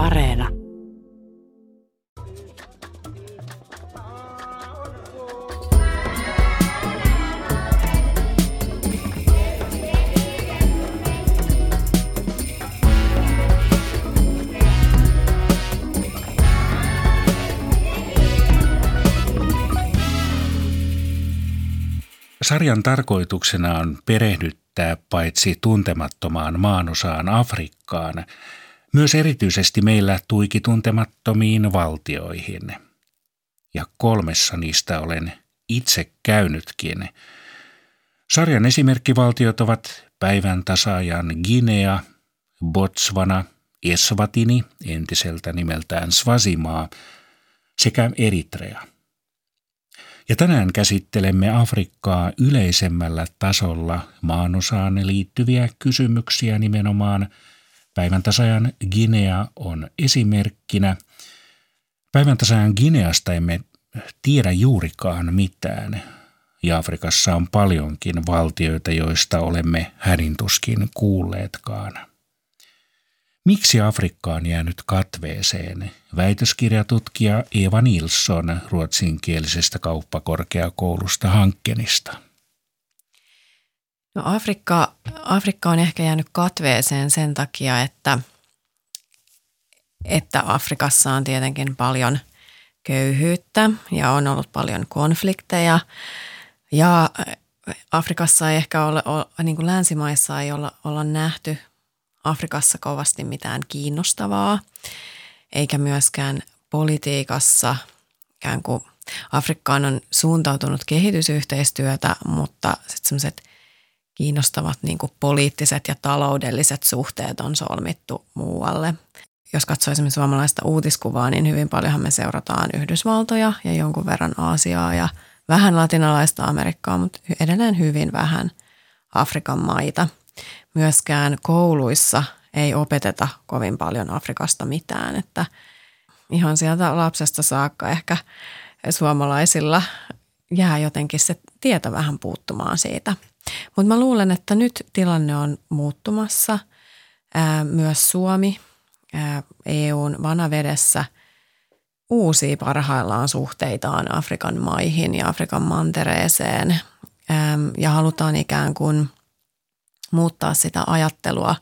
Areena. Sarjan tarkoituksena on perehdyttää paitsi tuntemattomaan maanosaan Afrikkaan, myös erityisesti meillä tuiki tuntemattomiin valtioihin. Ja kolmessa niistä olen itse käynytkin. Sarjan esimerkkivaltiot ovat päivän tasaajan Guinea, Botswana, Eswatini, entiseltä nimeltään Svasimaa, sekä Eritrea. Ja tänään käsittelemme Afrikkaa yleisemmällä tasolla maanosaan liittyviä kysymyksiä nimenomaan. Päivän tasajan Guinea on esimerkkinä. Päivän tasajan Guineasta emme tiedä juurikaan mitään. Ja Afrikassa on paljonkin valtioita, joista olemme hädintuskin kuulleetkaan. Miksi Afrikka on jäänyt katveeseen? Väitöskirjatutkija Eva Nilsson ruotsinkielisestä kauppakorkeakoulusta Hankkenista. No Afrikka, Afrikka on ehkä jäänyt katveeseen sen takia, että, että Afrikassa on tietenkin paljon köyhyyttä ja on ollut paljon konflikteja. Ja Afrikassa ei ehkä ole, niin kuin länsimaissa ei olla, olla nähty Afrikassa kovasti mitään kiinnostavaa, eikä myöskään politiikassa ikään kuin Afrikkaan on suuntautunut kehitysyhteistyötä, mutta sitten semmoiset kiinnostavat niin kuin poliittiset ja taloudelliset suhteet on solmittu muualle. Jos katsoo esimerkiksi suomalaista uutiskuvaa, niin hyvin paljonhan me seurataan Yhdysvaltoja ja jonkun verran Aasiaa ja vähän latinalaista Amerikkaa, mutta edelleen hyvin vähän Afrikan maita – myöskään kouluissa ei opeteta kovin paljon Afrikasta mitään, että ihan sieltä lapsesta saakka ehkä suomalaisilla jää jotenkin se tieto vähän puuttumaan siitä. Mutta mä luulen, että nyt tilanne on muuttumassa. Myös Suomi EUn vanavedessä uusii parhaillaan suhteitaan Afrikan maihin ja Afrikan mantereeseen ja halutaan ikään kuin – muuttaa sitä ajattelua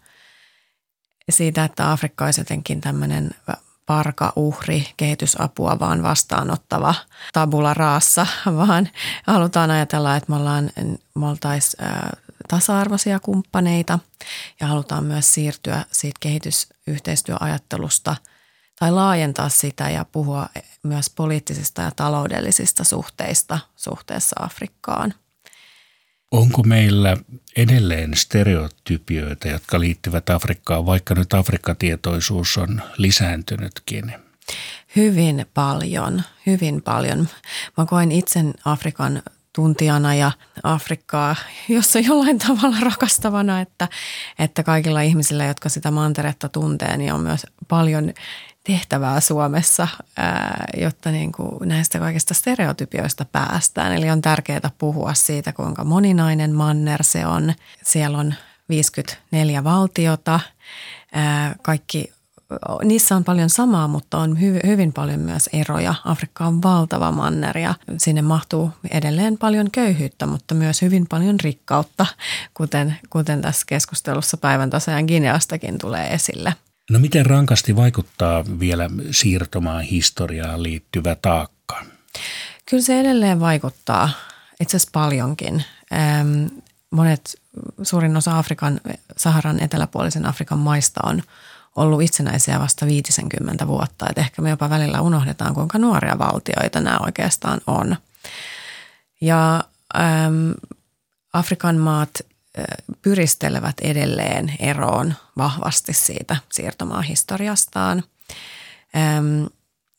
siitä, että Afrikka olisi jotenkin tämmöinen parka, uhri, kehitysapua vaan vastaanottava tabula raassa, vaan halutaan ajatella, että me, ollaan, me oltaisiin tasa-arvoisia kumppaneita ja halutaan myös siirtyä siitä kehitysyhteistyöajattelusta tai laajentaa sitä ja puhua myös poliittisista ja taloudellisista suhteista suhteessa Afrikkaan – Onko meillä edelleen stereotypioita, jotka liittyvät Afrikkaan, vaikka nyt Afrikkatietoisuus on lisääntynytkin? Hyvin paljon, hyvin paljon. Mä koen itsen Afrikan tuntijana ja Afrikkaa, jossa jollain tavalla rakastavana, että, että kaikilla ihmisillä, jotka sitä manteretta tuntee, niin on myös paljon tehtävää Suomessa, jotta niin kuin näistä kaikista stereotypioista päästään. Eli on tärkeää puhua siitä, kuinka moninainen manner se on. Siellä on 54 valtiota. Kaikki, niissä on paljon samaa, mutta on hy, hyvin paljon myös eroja. Afrikka on valtava manner ja sinne mahtuu edelleen paljon köyhyyttä, mutta myös hyvin paljon rikkautta, kuten, kuten tässä keskustelussa päivän tasajan Gineastakin tulee esille – No miten rankasti vaikuttaa vielä siirtomaan historiaan liittyvä taakka? Kyllä se edelleen vaikuttaa itse asiassa paljonkin. monet, suurin osa Afrikan, Saharan eteläpuolisen Afrikan maista on ollut itsenäisiä vasta 50 vuotta. Et ehkä me jopa välillä unohdetaan, kuinka nuoria valtioita nämä oikeastaan on. Ja äm, Afrikan maat pyristelevät edelleen eroon vahvasti siitä siirtomaahistoriastaan.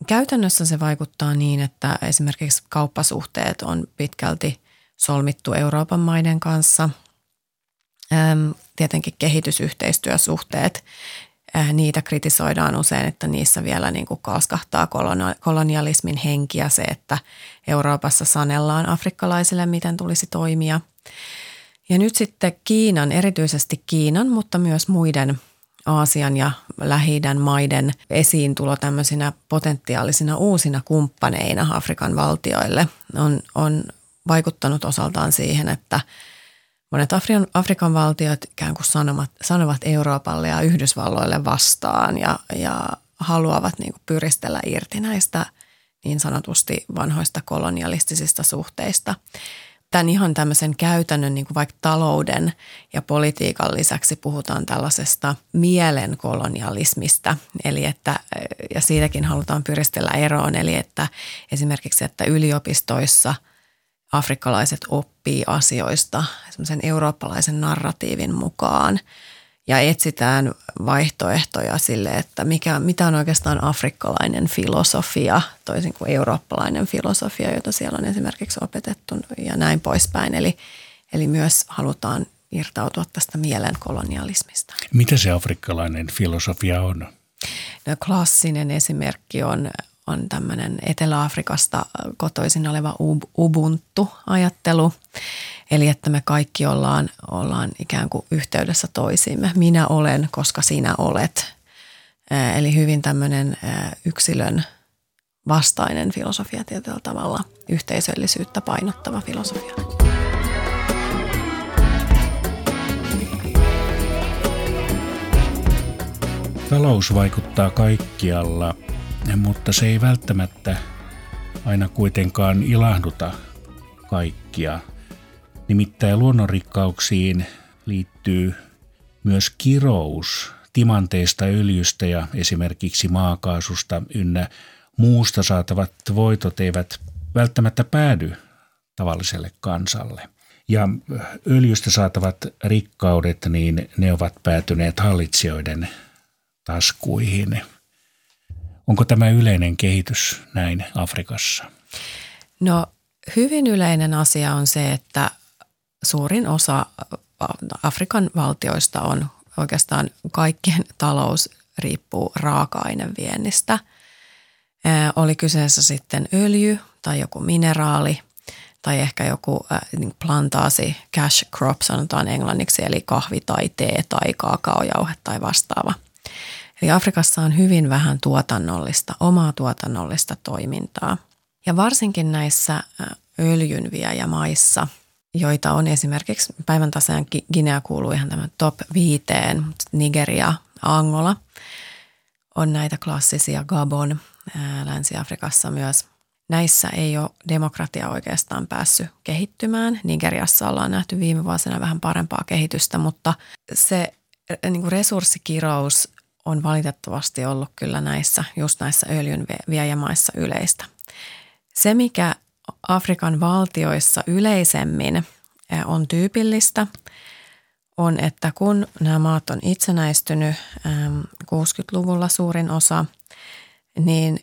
Käytännössä se vaikuttaa niin, että esimerkiksi kauppasuhteet on pitkälti solmittu Euroopan maiden kanssa. Tietenkin kehitysyhteistyösuhteet, niitä kritisoidaan usein, että niissä vielä niin kuin kalskahtaa kolonialismin henkiä se, että Euroopassa sanellaan afrikkalaisille, miten tulisi toimia – ja nyt sitten Kiinan, erityisesti Kiinan, mutta myös muiden Aasian ja lähi maiden esiintulo tämmöisinä potentiaalisina uusina kumppaneina Afrikan valtioille on, on vaikuttanut osaltaan siihen, että monet Afrikan, Afrikan valtiot ikään kuin sanovat, sanovat Euroopalle ja Yhdysvalloille vastaan ja, ja haluavat niin kuin pyristellä irti näistä niin sanotusti vanhoista kolonialistisista suhteista tämän ihan tämmöisen käytännön niin kuin vaikka talouden ja politiikan lisäksi puhutaan tällaisesta mielenkolonialismista, eli että, ja siitäkin halutaan pyristellä eroon, eli että esimerkiksi, että yliopistoissa afrikkalaiset oppii asioista semmoisen eurooppalaisen narratiivin mukaan – ja etsitään vaihtoehtoja sille, että mikä, mitä on oikeastaan afrikkalainen filosofia, toisin kuin eurooppalainen filosofia, jota siellä on esimerkiksi opetettu ja näin poispäin. Eli, eli myös halutaan irtautua tästä mielen kolonialismista. Mitä se afrikkalainen filosofia on? No, klassinen esimerkki on, on tämmöinen Etelä-Afrikasta kotoisin oleva Ubuntu-ajattelu. Eli että me kaikki ollaan, ollaan ikään kuin yhteydessä toisiimme. Minä olen, koska sinä olet. Eli hyvin tämmöinen yksilön vastainen filosofia tietyllä tavalla, yhteisöllisyyttä painottava filosofia. Talous vaikuttaa kaikkialla, mutta se ei välttämättä aina kuitenkaan ilahduta kaikkia – Nimittäin luonnonrikkauksiin liittyy myös kirous timanteista, öljystä ja esimerkiksi maakaasusta ynnä muusta saatavat voitot eivät välttämättä päädy tavalliselle kansalle. Ja öljystä saatavat rikkaudet, niin ne ovat päätyneet hallitsijoiden taskuihin. Onko tämä yleinen kehitys näin Afrikassa? No hyvin yleinen asia on se, että suurin osa Afrikan valtioista on oikeastaan kaikkien talous riippuu raaka-aineviennistä. Oli kyseessä sitten öljy tai joku mineraali tai ehkä joku niin plantaasi, cash crop sanotaan englanniksi, eli kahvi tai tee tai kaakaojauhe tai vastaava. Eli Afrikassa on hyvin vähän tuotannollista, omaa tuotannollista toimintaa. Ja varsinkin näissä öljynviejämaissa – joita on esimerkiksi päivän tasaan Guinea kuuluu ihan tämän top viiteen, Nigeria, Angola on näitä klassisia, Gabon, Länsi-Afrikassa myös. Näissä ei ole demokratia oikeastaan päässyt kehittymään. Nigeriassa ollaan nähty viime vuosina vähän parempaa kehitystä, mutta se niin kuin resurssikirous on valitettavasti ollut kyllä näissä, just näissä öljynviejämaissa yleistä. Se, mikä Afrikan valtioissa yleisemmin eh, on tyypillistä, on, että kun nämä maat on itsenäistynyt 60-luvulla ehm, suurin osa, niin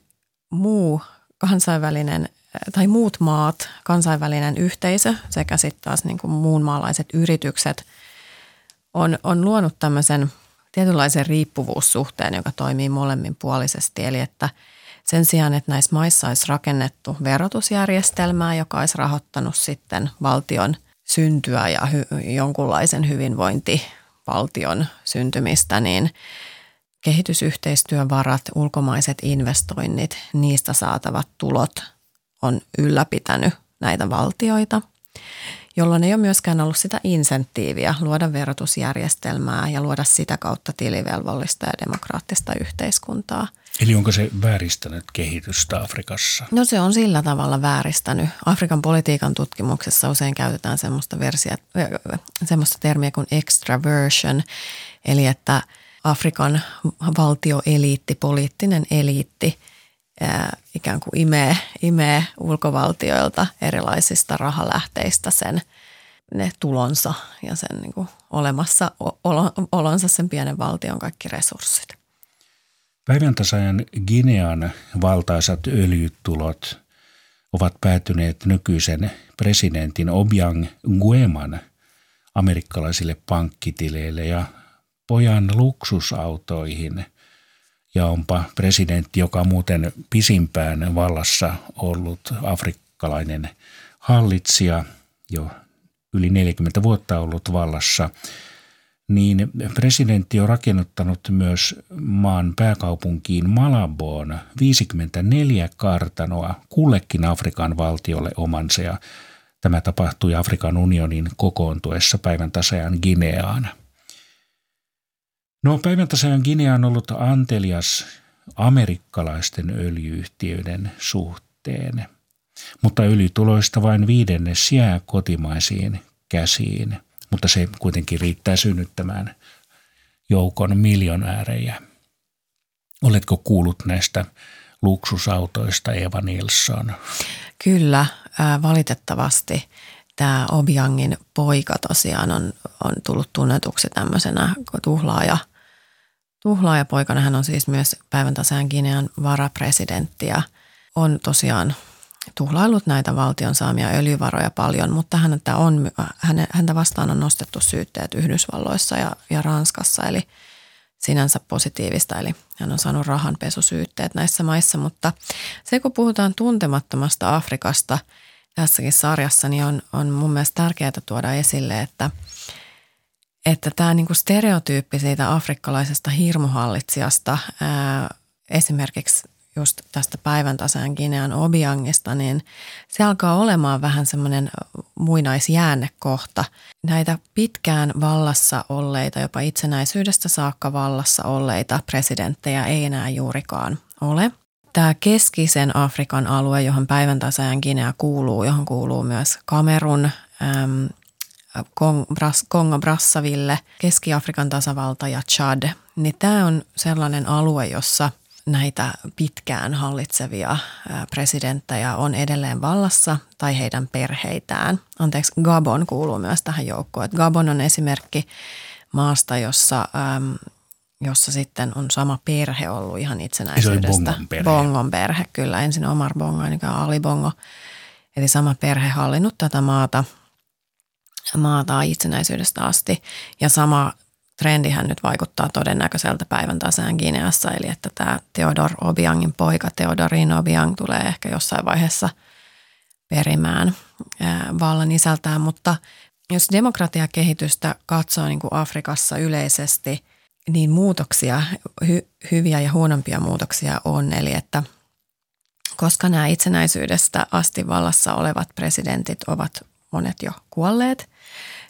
muu kansainvälinen eh, tai muut maat, kansainvälinen yhteisö sekä sitten taas niin kuin muunmaalaiset yritykset on, on luonut tämmöisen tietynlaisen riippuvuussuhteen, joka toimii molemminpuolisesti. Eli että – sen sijaan, että näissä maissa olisi rakennettu verotusjärjestelmää, joka olisi rahoittanut sitten valtion syntyä ja hy- jonkunlaisen hyvinvointivaltion syntymistä, niin kehitysyhteistyövarat, ulkomaiset investoinnit, niistä saatavat tulot on ylläpitänyt näitä valtioita jolloin ei ole myöskään ollut sitä insentiiviä luoda verotusjärjestelmää ja luoda sitä kautta tilivelvollista ja demokraattista yhteiskuntaa. Eli onko se vääristänyt kehitystä Afrikassa? No se on sillä tavalla vääristänyt. Afrikan politiikan tutkimuksessa usein käytetään semmoista, versia, semmoista termiä kuin extraversion, eli että Afrikan valtioeliitti, poliittinen eliitti – ikään kuin imee, imee ulkovaltioilta erilaisista rahalähteistä sen ne tulonsa ja sen niin kuin olemassa olonsa sen pienen valtion kaikki resurssit. Päivän tasajan Ginean valtaisat öljytulot ovat päätyneet nykyisen presidentin Obiang Ngueman amerikkalaisille pankkitileille ja pojan luksusautoihin – ja onpa presidentti, joka on muuten pisimpään vallassa ollut afrikkalainen hallitsija, jo yli 40 vuotta ollut vallassa, niin presidentti on rakennuttanut myös maan pääkaupunkiin Malaboon 54 kartanoa kullekin Afrikan valtiolle omansa ja tämä tapahtui Afrikan unionin kokoontuessa päivän tasajan Gineaan. No päivän tasajan Guinea on ollut antelias amerikkalaisten öljyyhtiöiden suhteen, mutta öljytuloista vain viidennes jää kotimaisiin käsiin – mutta se kuitenkin riittää synnyttämään joukon miljonäärejä. Oletko kuullut näistä luksusautoista Eva Nilsson? Kyllä, valitettavasti tämä Obiangin poika tosiaan on, on tullut tunnetuksi tämmöisenä tuhlaaja, tuhlaajapoikana. Hän on siis myös päivän tasaan Ginean varapresidentti ja on tosiaan tuhlaillut näitä valtion saamia öljyvaroja paljon, mutta häntä, on, häntä vastaan on nostettu syytteet Yhdysvalloissa ja, ja Ranskassa, eli sinänsä positiivista, eli hän on saanut rahanpesusyytteet näissä maissa, mutta se kun puhutaan tuntemattomasta Afrikasta tässäkin sarjassa, niin on, on mun mielestä tärkeää tuoda esille, että, että tämä niinku stereotyyppi siitä afrikkalaisesta hirmuhallitsijasta, ää, esimerkiksi just tästä päivän tasaan Ginean Obiangista, niin se alkaa olemaan vähän semmoinen muinaisjäännekohta. Näitä pitkään vallassa olleita, jopa itsenäisyydestä saakka vallassa olleita presidenttejä ei enää juurikaan ole. Tämä keskisen Afrikan alue, johon päivän tasajan Guinea kuuluu, johon kuuluu myös Kamerun, äm, Kongo Brassaville, Keski-Afrikan tasavalta ja Chad, niin tämä on sellainen alue, jossa – näitä pitkään hallitsevia presidenttejä on edelleen vallassa tai heidän perheitään. Anteeksi, Gabon kuuluu myös tähän joukkoon. Gabon on esimerkki maasta, jossa, äm, jossa sitten on sama perhe ollut ihan itsenäisyydestä. Se Bongon perhe. Bongon perhe, kyllä. Ensin Omar Bongo, eli Ali Bongo. Eli sama perhe hallinnut tätä maata, maata itsenäisyydestä asti. Ja sama trendihän nyt vaikuttaa todennäköiseltä päivän tasaan Gineassa, eli että tämä Theodor Obiangin poika Theodorin Obiang tulee ehkä jossain vaiheessa perimään vallan isältään, mutta jos demokratiakehitystä katsoo niin kuin Afrikassa yleisesti, niin muutoksia, hy, hyviä ja huonompia muutoksia on, eli että koska nämä itsenäisyydestä asti vallassa olevat presidentit ovat monet jo kuolleet –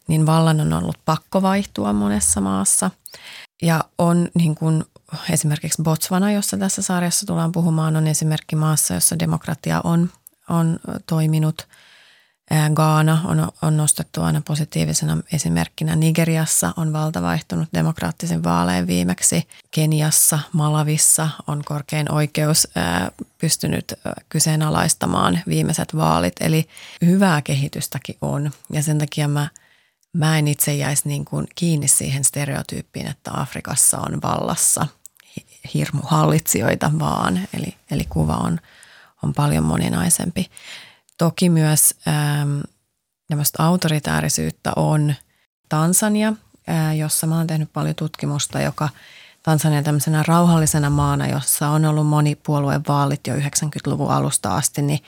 niin vallan on ollut pakko vaihtua monessa maassa. Ja on niin kuin esimerkiksi Botswana, jossa tässä sarjassa tullaan puhumaan, on esimerkki maassa, jossa demokratia on, on toiminut. Gaana on, on nostettu aina positiivisena esimerkkinä. Nigeriassa on valta vaihtunut demokraattisen vaaleen viimeksi. Keniassa, Malavissa on korkein oikeus ää, pystynyt kyseenalaistamaan viimeiset vaalit. Eli hyvää kehitystäkin on ja sen takia mä – mä en itse jäisi niin kuin kiinni siihen stereotyyppiin, että Afrikassa on vallassa hirmuhallitsijoita vaan, eli, eli kuva on, on paljon moninaisempi. Toki myös ähm, autoritäärisyyttä on Tansania, äh, jossa mä oon tehnyt paljon tutkimusta, joka Tansania tämmöisenä rauhallisena maana, jossa on ollut monipuolueen vaalit jo 90-luvun alusta asti, niin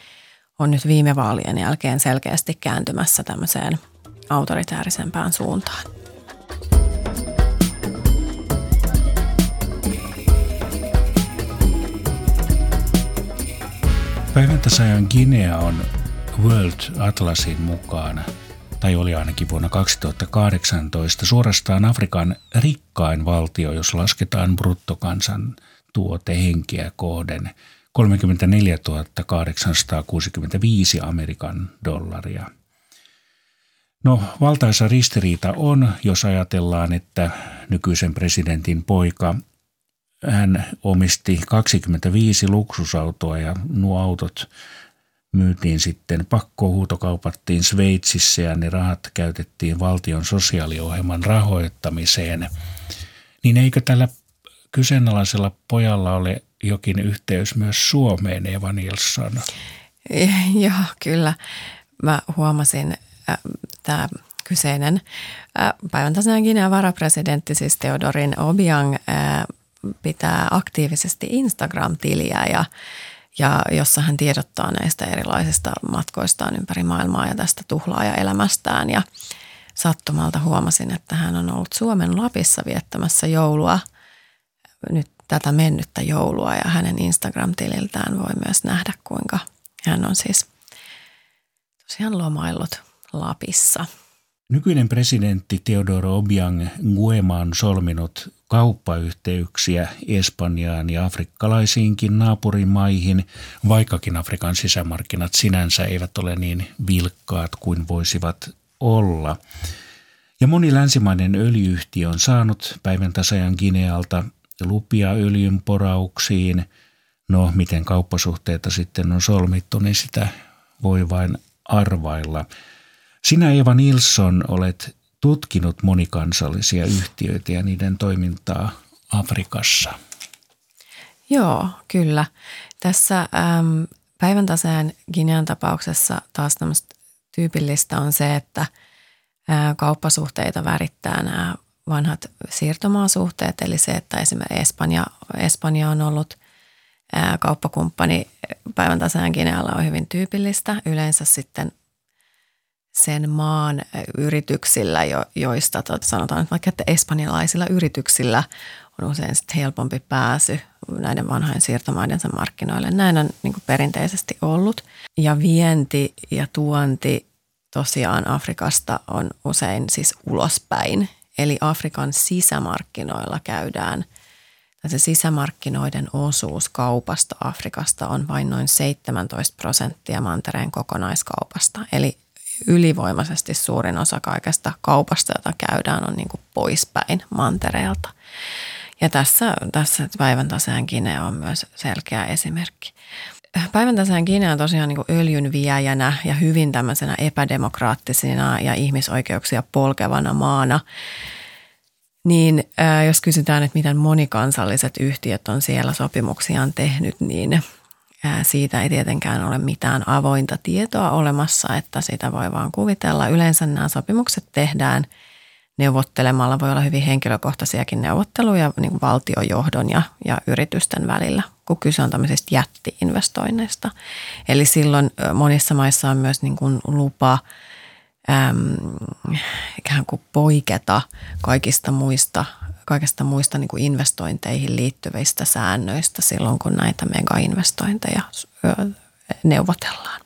on nyt viime vaalien jälkeen selkeästi kääntymässä tämmöiseen – autoritäärisempään suuntaan. Päivän tasajan Guinea on World Atlasin mukaan, tai oli ainakin vuonna 2018, suorastaan Afrikan rikkain valtio, jos lasketaan bruttokansan tuote henkeä kohden. 34 865 Amerikan dollaria – No valtaisa ristiriita on, jos ajatellaan, että nykyisen presidentin poika, hän omisti 25 luksusautoa ja nuo autot myytiin sitten pakkohuutokaupattiin Sveitsissä ja ne rahat käytettiin valtion sosiaaliohjelman rahoittamiseen. Niin eikö tällä kyseenalaisella pojalla ole jokin yhteys myös Suomeen, Eva Nilsson? Joo, kyllä. Mä huomasin tämä kyseinen päivän tasainen varapresidentti, siis Theodorin Obiang, pitää aktiivisesti Instagram-tiliä ja, ja jossa hän tiedottaa näistä erilaisista matkoistaan ympäri maailmaa ja tästä tuhlaajaelämästään. Ja sattumalta huomasin, että hän on ollut Suomen Lapissa viettämässä joulua, nyt tätä mennyttä joulua ja hänen Instagram-tililtään voi myös nähdä, kuinka hän on siis tosiaan lomaillut Lapissa. Nykyinen presidentti Teodoro Obiang Nguema on solminut kauppayhteyksiä Espanjaan ja afrikkalaisiinkin naapurimaihin, vaikkakin Afrikan sisämarkkinat sinänsä eivät ole niin vilkkaat kuin voisivat olla. Ja moni länsimainen öljyyhtiö on saanut päivän tasajan Ginealta lupia öljyn porauksiin. No, miten kauppasuhteita sitten on solmittu, niin sitä voi vain arvailla. Sinä Eva Nilsson olet tutkinut monikansallisia yhtiöitä ja niiden toimintaa Afrikassa. Joo, kyllä. Tässä äm, päivän taseen Ginean tapauksessa taas tyypillistä on se, että ää, kauppasuhteita värittää nämä vanhat siirtomaasuhteet, eli se, että esimerkiksi Espanja, Espanja on ollut ää, kauppakumppani päivän taseen Ginealla on hyvin tyypillistä. Yleensä sitten sen maan yrityksillä, jo, joista tot, sanotaan vaikka, että espanjalaisilla yrityksillä on usein sit helpompi pääsy näiden vanhojen siirtomaidensa markkinoille. Näin on niin perinteisesti ollut. Ja vienti ja tuonti tosiaan Afrikasta on usein siis ulospäin. Eli Afrikan sisämarkkinoilla käydään, tai se sisämarkkinoiden osuus kaupasta Afrikasta on vain noin 17 prosenttia mantereen kokonaiskaupasta. Eli ylivoimaisesti suurin osa kaikesta kaupasta, jota käydään, on niin kuin poispäin mantereelta. Ja tässä, tässä päivän taseen Kine on myös selkeä esimerkki. Päivän taseen Kine on tosiaan niin öljyn viejänä ja hyvin tämmöisenä epädemokraattisena ja ihmisoikeuksia polkevana maana. Niin jos kysytään, että miten monikansalliset yhtiöt on siellä sopimuksiaan tehnyt, niin siitä ei tietenkään ole mitään avointa tietoa olemassa, että sitä voi vaan kuvitella. Yleensä nämä sopimukset tehdään neuvottelemalla. Voi olla hyvin henkilökohtaisiakin neuvotteluja niin kuin valtiojohdon ja, ja yritysten välillä, kun kyse on tämmöisistä jättiinvestoinneista. Eli silloin monissa maissa on myös niin kuin lupa äm, ikään kuin poiketa kaikista muista kaikista muista niin kuin investointeihin liittyvistä säännöistä silloin, kun näitä megainvestointeja neuvotellaan.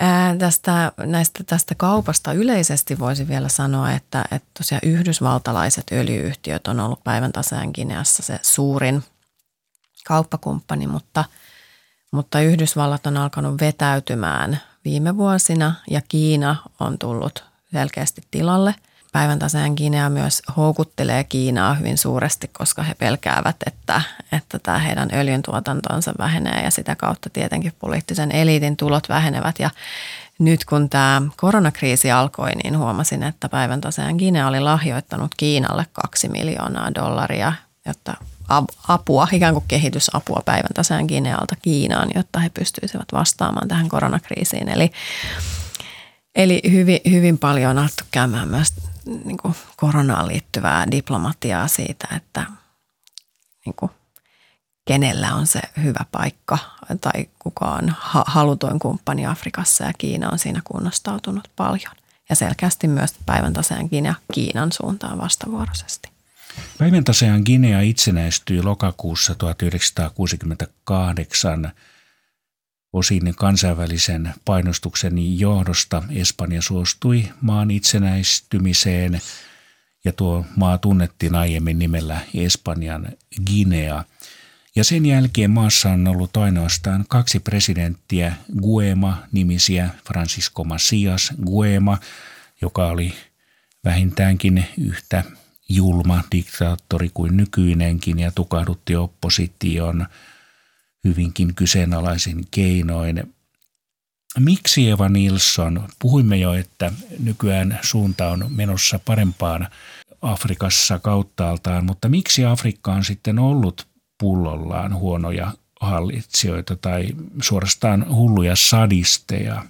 Ää, tästä, näistä, tästä kaupasta yleisesti voisi vielä sanoa, että, että tosiaan yhdysvaltalaiset öljyyhtiöt on ollut päivän taseen Gineassa se suurin kauppakumppani, mutta, mutta Yhdysvallat on alkanut vetäytymään viime vuosina ja Kiina on tullut selkeästi tilalle – päivän taseen Guinea myös houkuttelee Kiinaa hyvin suuresti, koska he pelkäävät, että, että tämä heidän öljyntuotantonsa vähenee ja sitä kautta tietenkin poliittisen eliitin tulot vähenevät. Ja nyt kun tämä koronakriisi alkoi, niin huomasin, että päivän taseen Guinea oli lahjoittanut Kiinalle kaksi miljoonaa dollaria, jotta apua, ikään kuin kehitysapua päivän taseen Ginealta Kiinaan, jotta he pystyisivät vastaamaan tähän koronakriisiin. Eli Eli hyvin, hyvin paljon on alettu käymään myös niin kuin koronaan liittyvää diplomatiaa siitä, että niin kuin, kenellä on se hyvä paikka tai kuka on halutoin kumppani Afrikassa ja Kiina on siinä kunnostautunut paljon. Ja selkeästi myös päivän taseen Guinea Kiinan suuntaan vastavuoroisesti. Päivän taseen Guinea itsenäistyi lokakuussa 1968 Osin kansainvälisen painostuksen johdosta Espanja suostui maan itsenäistymiseen ja tuo maa tunnettiin aiemmin nimellä Espanjan Guinea. Ja sen jälkeen maassa on ollut ainoastaan kaksi presidenttiä, Guema-nimisiä, Francisco Macias Guema, joka oli vähintäänkin yhtä julma diktaattori kuin nykyinenkin ja tukahdutti opposition – hyvinkin kyseenalaisin keinoin. Miksi Eva Nilsson? Puhuimme jo, että nykyään suunta on menossa parempaan Afrikassa kauttaaltaan, mutta miksi Afrikka on sitten ollut pullollaan huonoja hallitsijoita tai suorastaan hulluja sadisteja,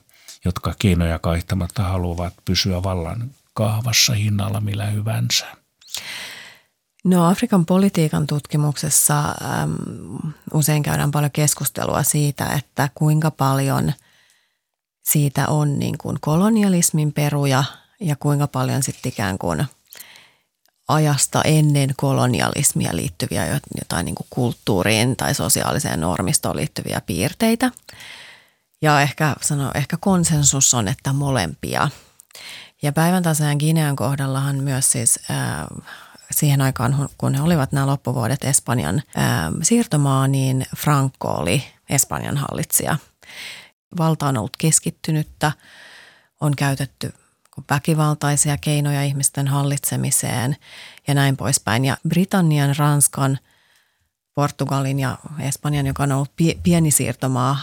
jotka keinoja kaihtamatta haluavat pysyä vallan kahvassa hinnalla millä hyvänsä? No Afrikan politiikan tutkimuksessa äm, usein käydään paljon keskustelua siitä, että kuinka paljon siitä on niin kuin kolonialismin peruja ja kuinka paljon sitten ikään kuin ajasta ennen kolonialismia liittyviä jotain niin kuin kulttuuriin tai sosiaaliseen normistoon liittyviä piirteitä. Ja ehkä, sano, ehkä konsensus on, että molempia. Ja päivän tasajan Ginean kohdallahan myös siis äh, siihen aikaan, kun he olivat nämä loppuvuodet Espanjan äh, siirtomaa, niin Franco oli Espanjan hallitsija. Valta on ollut keskittynyttä, on käytetty väkivaltaisia keinoja ihmisten hallitsemiseen ja näin poispäin. Ja Britannian, Ranskan, Portugalin ja Espanjan, joka on ollut pieni siirtomaa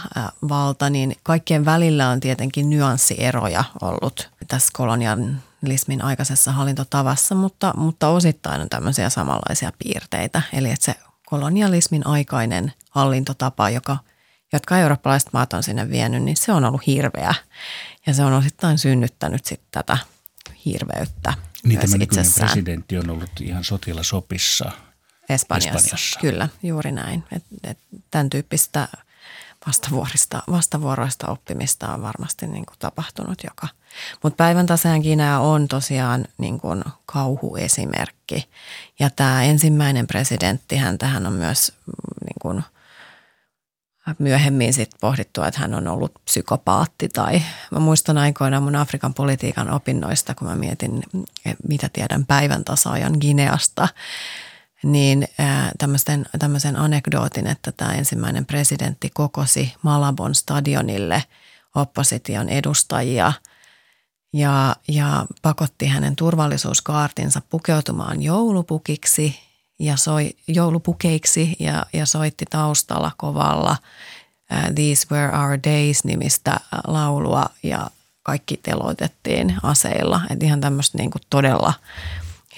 valta, niin kaikkien välillä on tietenkin nyanssieroja ollut tässä kolonialismin aikaisessa hallintotavassa, mutta, mutta osittain on tämmöisiä samanlaisia piirteitä. Eli että se kolonialismin aikainen hallintotapa, joka, jotka eurooppalaiset maat on sinne vienyt, niin se on ollut hirveä. Ja se on osittain synnyttänyt sitten tätä hirveyttä Niin tämä nykyinen presidentti on ollut ihan sotilasopissa Espanjassa. Espanjassa. Kyllä, juuri näin. Et, et tämän tyyppistä vastavuorista, vastavuoroista oppimista on varmasti niin kuin tapahtunut joka. Mutta päivän tasajan Kiinaa on tosiaan niin kuin kauhuesimerkki. Ja tämä ensimmäinen presidentti, hän tähän on myös niin kuin myöhemmin sit pohdittu, että hän on ollut psykopaatti tai mä muistan aikoinaan mun Afrikan politiikan opinnoista, kun mä mietin, mitä tiedän päivän tasaajan Gineasta, niin tämmöisen, tämmöisen anekdootin, että tämä ensimmäinen presidentti kokosi Malabon stadionille opposition edustajia ja, ja pakotti hänen turvallisuuskaartinsa pukeutumaan joulupukiksi ja soi joulupukeiksi ja, ja soitti taustalla kovalla These Were Our Days-nimistä laulua ja kaikki teloitettiin aseilla. Että ihan tämmöistä niin todella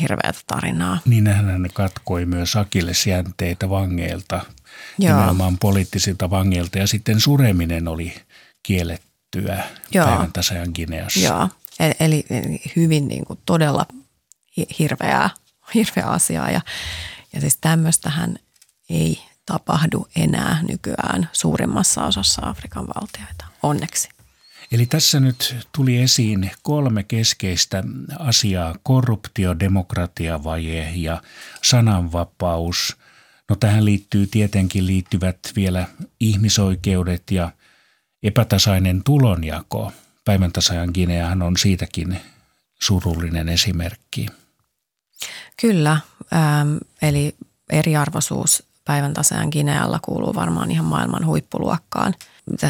hirveätä tarinaa. Niin hän katkoi myös akillesjänteitä vangeilta, Joo. nimenomaan poliittisilta vangeilta. Ja sitten sureminen oli kiellettyä Joo. päivän tasajan Gineassa. Joo, e-, eli hyvin niin kuin todella hirveää, hirveä asiaa. Ja, ja siis tämmöistähän ei tapahdu enää nykyään suurimmassa osassa Afrikan valtioita, onneksi. Eli tässä nyt tuli esiin kolme keskeistä asiaa, korruptio, demokratiavaje ja sananvapaus. No tähän liittyy tietenkin liittyvät vielä ihmisoikeudet ja epätasainen tulonjako. Päivän tasajan Gineahan on siitäkin surullinen esimerkki. Kyllä, ähm, eli eriarvoisuus päivän tasajan Ginealla kuuluu varmaan ihan maailman huippuluokkaan –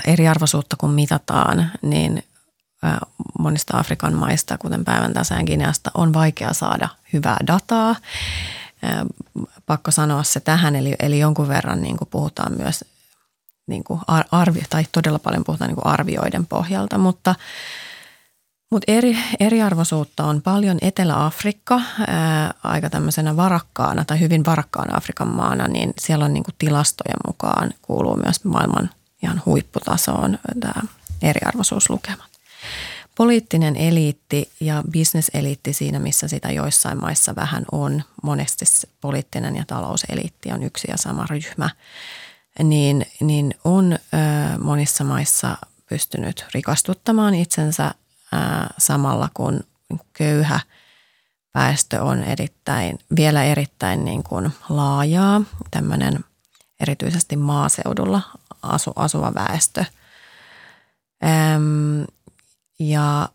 eriarvoisuutta kun mitataan, niin monista Afrikan maista, kuten päivän tasajan Gineasta, on vaikea saada hyvää dataa. Pakko sanoa se tähän, eli, eli jonkun verran niin kuin puhutaan myös niin kuin arvio, tai todella paljon puhutaan niin kuin arvioiden pohjalta, mutta mutta eri, eriarvoisuutta on paljon Etelä-Afrikka ää, aika tämmöisenä varakkaana tai hyvin varakkaana Afrikan maana, niin siellä on niin kuin tilastojen mukaan kuuluu myös maailman ihan huipputasoon tämä eriarvoisuuslukemat. Poliittinen eliitti ja bisneseliitti siinä, missä sitä joissain maissa vähän on, monesti poliittinen ja talouseliitti on yksi ja sama ryhmä, niin, niin on ö, monissa maissa pystynyt rikastuttamaan itsensä ö, samalla kun köyhä väestö on erittäin, vielä erittäin niin kuin laajaa. Tämmöinen erityisesti maaseudulla asu, asuva väestö. Äm, ja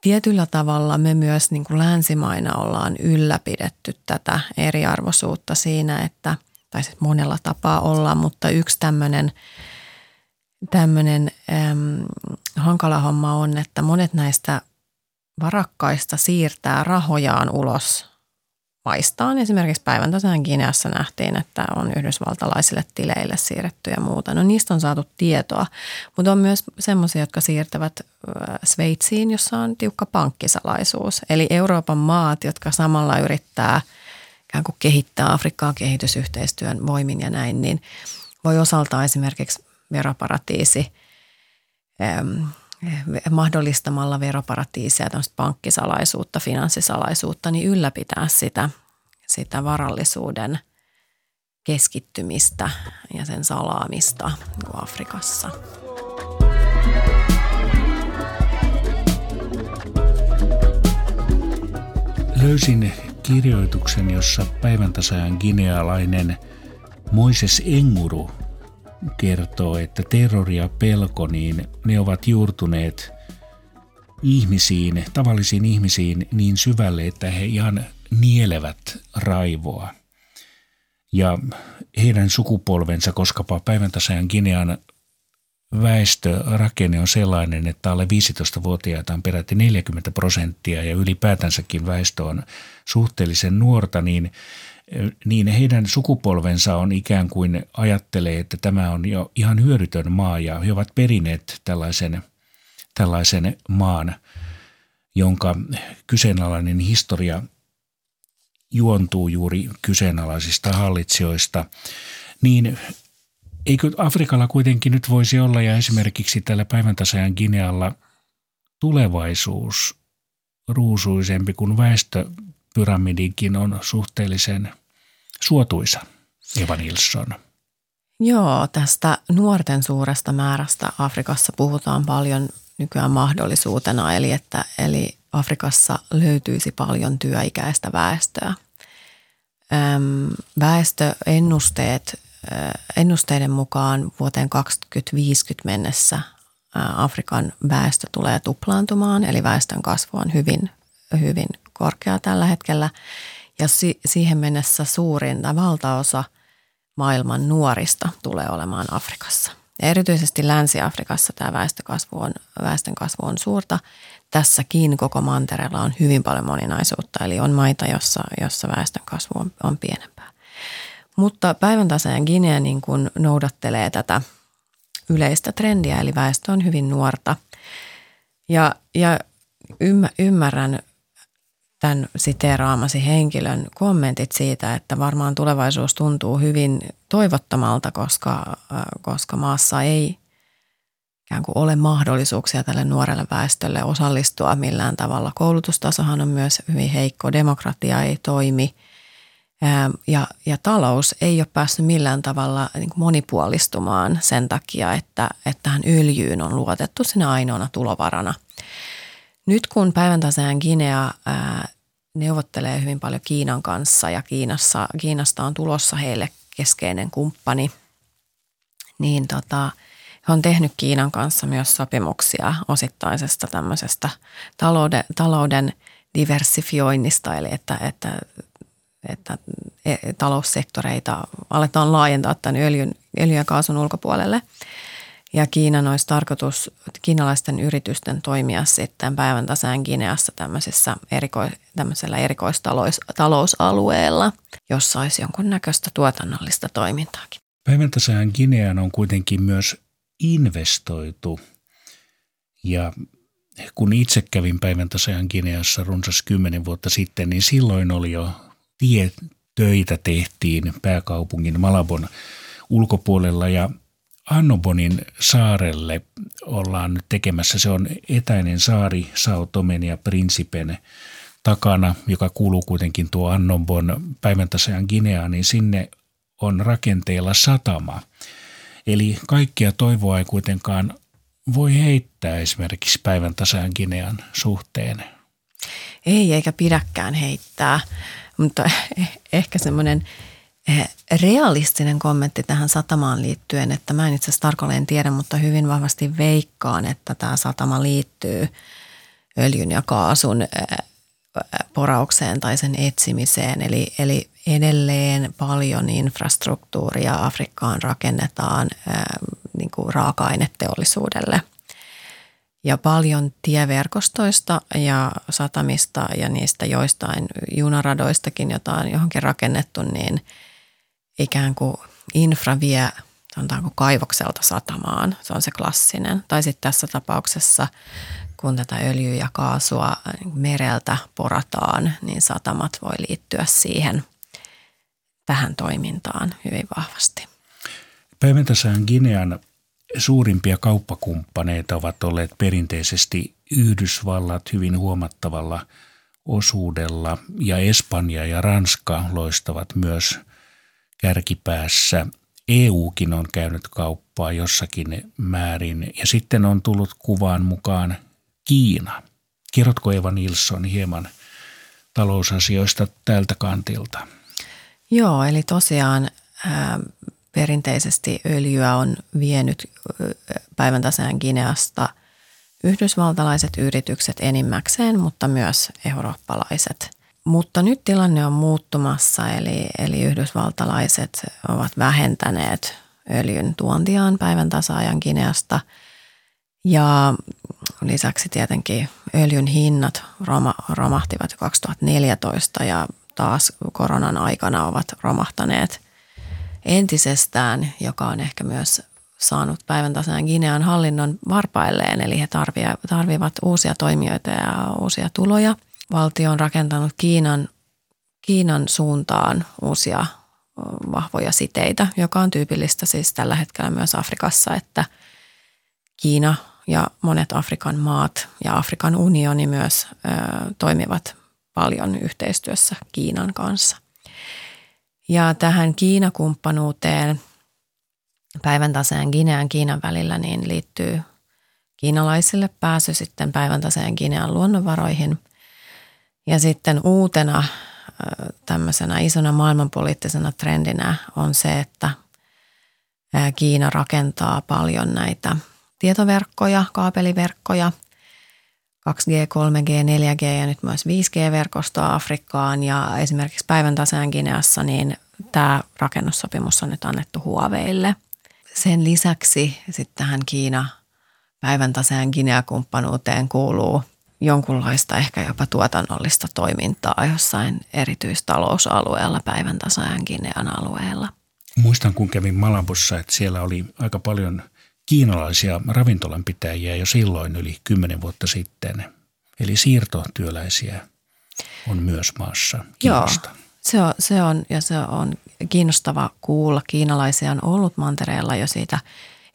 tietyllä tavalla me myös niin kuin länsimaina ollaan ylläpidetty tätä eriarvoisuutta siinä, että, tai siis monella tapaa ollaan, mutta yksi tämmöinen tämmöinen äm, hankala homma on, että monet näistä varakkaista siirtää rahojaan ulos maistaan. Esimerkiksi päivän tasan Kineassa nähtiin, että on yhdysvaltalaisille tileille siirretty ja muuta. No niistä on saatu tietoa, mutta on myös semmoisia, jotka siirtävät Sveitsiin, jossa on tiukka pankkisalaisuus. Eli Euroopan maat, jotka samalla yrittää ikään kuin kehittää Afrikkaa kehitysyhteistyön voimin ja näin, niin voi osaltaan esimerkiksi veroparatiisi mahdollistamalla veroparatiiseja, pankkisalaisuutta, finanssisalaisuutta, niin ylläpitää sitä, sitä varallisuuden keskittymistä ja sen salaamista Afrikassa. löysin kirjoituksen, jossa päivän tasajan ginealainen Moises Enguru kertoo, että terrori ja pelko, niin ne ovat juurtuneet ihmisiin, tavallisiin ihmisiin niin syvälle, että he ihan nielevät raivoa. Ja heidän sukupolvensa, koska päivän tasajan Ginean väestörakenne on sellainen, että alle 15-vuotiaita on peräti 40 prosenttia ja ylipäätänsäkin väestö on suhteellisen nuorta, niin, niin heidän sukupolvensa on ikään kuin ajattelee, että tämä on jo ihan hyödytön maa ja he ovat perineet tällaisen, tällaisen maan, jonka kyseenalainen historia juontuu juuri kyseenalaisista hallitsijoista, niin eikö Afrikalla kuitenkin nyt voisi olla ja esimerkiksi tällä päiväntasajan Ginealla tulevaisuus ruusuisempi, kun väestöpyramidikin on suhteellisen suotuisa, Eva Nilsson? Joo, tästä nuorten suuresta määrästä Afrikassa puhutaan paljon nykyään mahdollisuutena, eli että eli Afrikassa löytyisi paljon työikäistä väestöä. Väestöennusteet ennusteiden mukaan vuoteen 2050 mennessä Afrikan väestö tulee tuplaantumaan, eli väestön kasvu on hyvin, hyvin korkea tällä hetkellä. Ja si- siihen mennessä suurin tai valtaosa maailman nuorista tulee olemaan Afrikassa. Ja erityisesti Länsi-Afrikassa tämä väestökasvu on, väestön kasvu on suurta. Tässäkin koko mantereella on hyvin paljon moninaisuutta, eli on maita, jossa, jossa väestön kasvu on, on pienempää. Mutta päivän tasajan Guinea niin kuin noudattelee tätä yleistä trendiä, eli väestö on hyvin nuorta. Ja, ja ymmärrän tämän siteeraamasi henkilön kommentit siitä, että varmaan tulevaisuus tuntuu hyvin toivottomalta, koska, koska maassa ei ikään kuin ole mahdollisuuksia tälle nuorelle väestölle osallistua millään tavalla. Koulutustasohan on myös hyvin heikko, demokratia ei toimi – ja, ja talous ei ole päässyt millään tavalla niin monipuolistumaan sen takia, että, että tähän öljyyn on luotettu sinä ainoana tulovarana. Nyt kun päivän taseen Guinea ää, neuvottelee hyvin paljon Kiinan kanssa ja Kiinassa, Kiinasta on tulossa heille keskeinen kumppani, niin tota, he on tehnyt Kiinan kanssa myös sopimuksia osittaisesta tämmöisestä talouden, talouden diversifioinnista, eli että, että että e, taloussektoreita aletaan laajentaa tämän öljyn, öljyn ja kaasun ulkopuolelle. Ja Kiinan olisi tarkoitus kiinalaisten yritysten toimia sitten päivän tasään Gineassa tämmöisessä eriko, tämmöisellä erikoistalousalueella, jossa olisi jonkunnäköistä tuotannollista toimintaakin. Päivän tasaan Gineaan on kuitenkin myös investoitu ja kun itse kävin päivän tasaan Gineassa runsas kymmenen vuotta sitten, niin silloin oli jo tietöitä tehtiin pääkaupungin Malabon ulkopuolella ja Annobonin saarelle ollaan nyt tekemässä. Se on etäinen saari Sao Tomen ja Principen takana, joka kuuluu kuitenkin tuo Annobon päiväntasajan Gineaan, niin sinne on rakenteella satama. Eli kaikkia toivoa ei kuitenkaan voi heittää esimerkiksi päivän tasajan Ginean suhteen. Ei, eikä pidäkään heittää. Mutta ehkä semmoinen realistinen kommentti tähän satamaan liittyen, että mä en itse asiassa tarkalleen tiedä, mutta hyvin vahvasti veikkaan, että tämä satama liittyy öljyn ja kaasun eh, poraukseen tai sen etsimiseen. Eli, eli edelleen paljon infrastruktuuria Afrikkaan rakennetaan eh, niin kuin raaka-aineteollisuudelle – ja paljon tieverkostoista ja satamista ja niistä joistain junaradoistakin, jota on johonkin rakennettu, niin ikään kuin infra vie sanotaanko kaivokselta satamaan. Se on se klassinen. Tai sitten tässä tapauksessa, kun tätä öljyä ja kaasua mereltä porataan, niin satamat voi liittyä siihen tähän toimintaan hyvin vahvasti. Päivän Ginean suurimpia kauppakumppaneita ovat olleet perinteisesti Yhdysvallat hyvin huomattavalla osuudella ja Espanja ja Ranska loistavat myös kärkipäässä. EUkin on käynyt kauppaa jossakin määrin ja sitten on tullut kuvaan mukaan Kiina. Kerrotko Eva Nilsson hieman talousasioista tältä kantilta. Joo, eli tosiaan ää, perinteisesti öljyä on vienyt päivän taseen Gineasta yhdysvaltalaiset yritykset enimmäkseen, mutta myös eurooppalaiset. Mutta nyt tilanne on muuttumassa, eli, eli yhdysvaltalaiset ovat vähentäneet öljyn tuontiaan päivän tasaajan Gineasta. Ja lisäksi tietenkin öljyn hinnat roma, romahtivat jo 2014 ja taas koronan aikana ovat romahtaneet entisestään, joka on ehkä myös saanut päivän tasaan Ginean hallinnon varpailleen, eli he tarvivat uusia toimijoita ja uusia tuloja. Valtio on rakentanut Kiinan, Kiinan suuntaan uusia vahvoja siteitä, joka on tyypillistä siis tällä hetkellä myös Afrikassa, että Kiina ja monet Afrikan maat ja Afrikan unioni myös ö, toimivat paljon yhteistyössä Kiinan kanssa. Ja tähän Kiinakumppanuuteen päivän taseen Ginean Kiinan välillä niin liittyy kiinalaisille pääsy sitten päivän taseen Ginean luonnonvaroihin. Ja sitten uutena tämmöisenä isona maailmanpoliittisena trendinä on se, että Kiina rakentaa paljon näitä tietoverkkoja, kaapeliverkkoja, 2G, 3G, 4G ja nyt myös 5G-verkostoa Afrikkaan ja esimerkiksi päivän taseen Gineassa, niin tämä rakennussopimus on nyt annettu Huaweille. Sen lisäksi sitten tähän Kiina päivän taseen Guinea-kumppanuuteen kuuluu jonkunlaista ehkä jopa tuotannollista toimintaa jossain erityistalousalueella päivän tasaajan Ginean alueella. Muistan, kun kävin Malabussa, että siellä oli aika paljon kiinalaisia ravintolanpitäjiä jo silloin yli kymmenen vuotta sitten. Eli siirtotyöläisiä on myös maassa Kiinasta. Joo, se on, se on, ja se on kiinnostava kuulla. Kiinalaisia on ollut mantereella jo siitä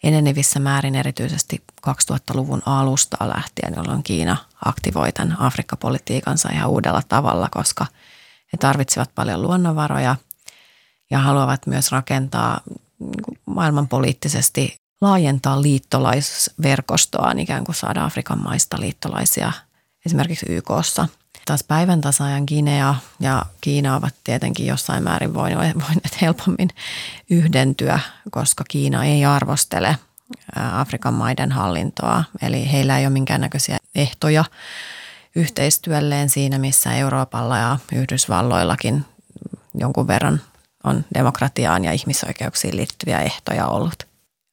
enenevissä määrin erityisesti 2000-luvun alusta lähtien, jolloin Kiina aktivoi tämän Afrikka-politiikansa ihan uudella tavalla, koska he tarvitsevat paljon luonnonvaroja ja haluavat myös rakentaa niin maailmanpoliittisesti laajentaa liittolaisverkostoaan, ikään kuin saada Afrikan maista liittolaisia esimerkiksi YKssa – taas päivän tasaajan Guinea ja Kiina ovat tietenkin jossain määrin voineet helpommin yhdentyä, koska Kiina ei arvostele Afrikan maiden hallintoa. Eli heillä ei ole minkäännäköisiä ehtoja yhteistyölleen siinä, missä Euroopalla ja Yhdysvalloillakin jonkun verran on demokratiaan ja ihmisoikeuksiin liittyviä ehtoja ollut.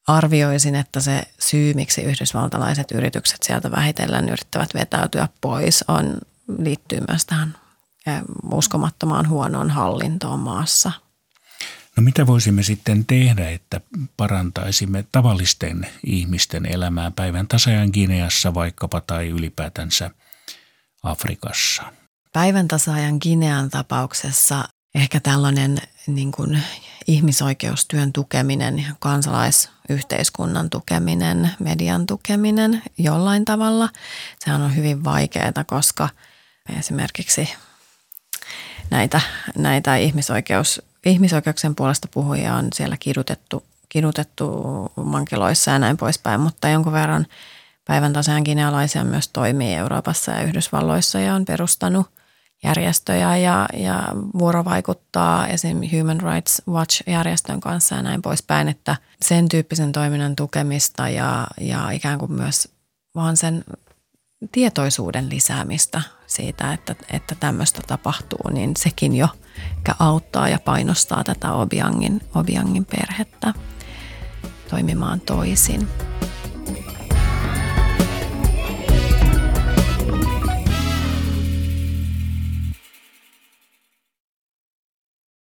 Arvioisin, että se syy, miksi yhdysvaltalaiset yritykset sieltä vähitellen yrittävät vetäytyä pois, on liittyy myös tähän uskomattomaan huonoon hallintoon maassa. No mitä voisimme sitten tehdä, että parantaisimme tavallisten ihmisten elämää päivän tasajan Gineassa vaikkapa tai ylipäätänsä Afrikassa? Päivän tasaajan Ginean tapauksessa ehkä tällainen niin kuin ihmisoikeustyön tukeminen, kansalaisyhteiskunnan tukeminen, median tukeminen jollain tavalla. Sehän on hyvin vaikeaa, koska – esimerkiksi näitä, näitä ihmisoikeus, ihmisoikeuksien puolesta puhujia on siellä kidutettu, kidutettu mankiloissa ja näin poispäin, mutta jonkun verran päivän tosiaan kinealaisia myös toimii Euroopassa ja Yhdysvalloissa ja on perustanut järjestöjä ja, ja vuorovaikuttaa esim. Human Rights Watch-järjestön kanssa ja näin poispäin, että sen tyyppisen toiminnan tukemista ja, ja ikään kuin myös vaan sen tietoisuuden lisäämistä siitä, että, että tämmöistä tapahtuu, niin sekin jo auttaa ja painostaa tätä Obiangin, Obiangin perhettä toimimaan toisin.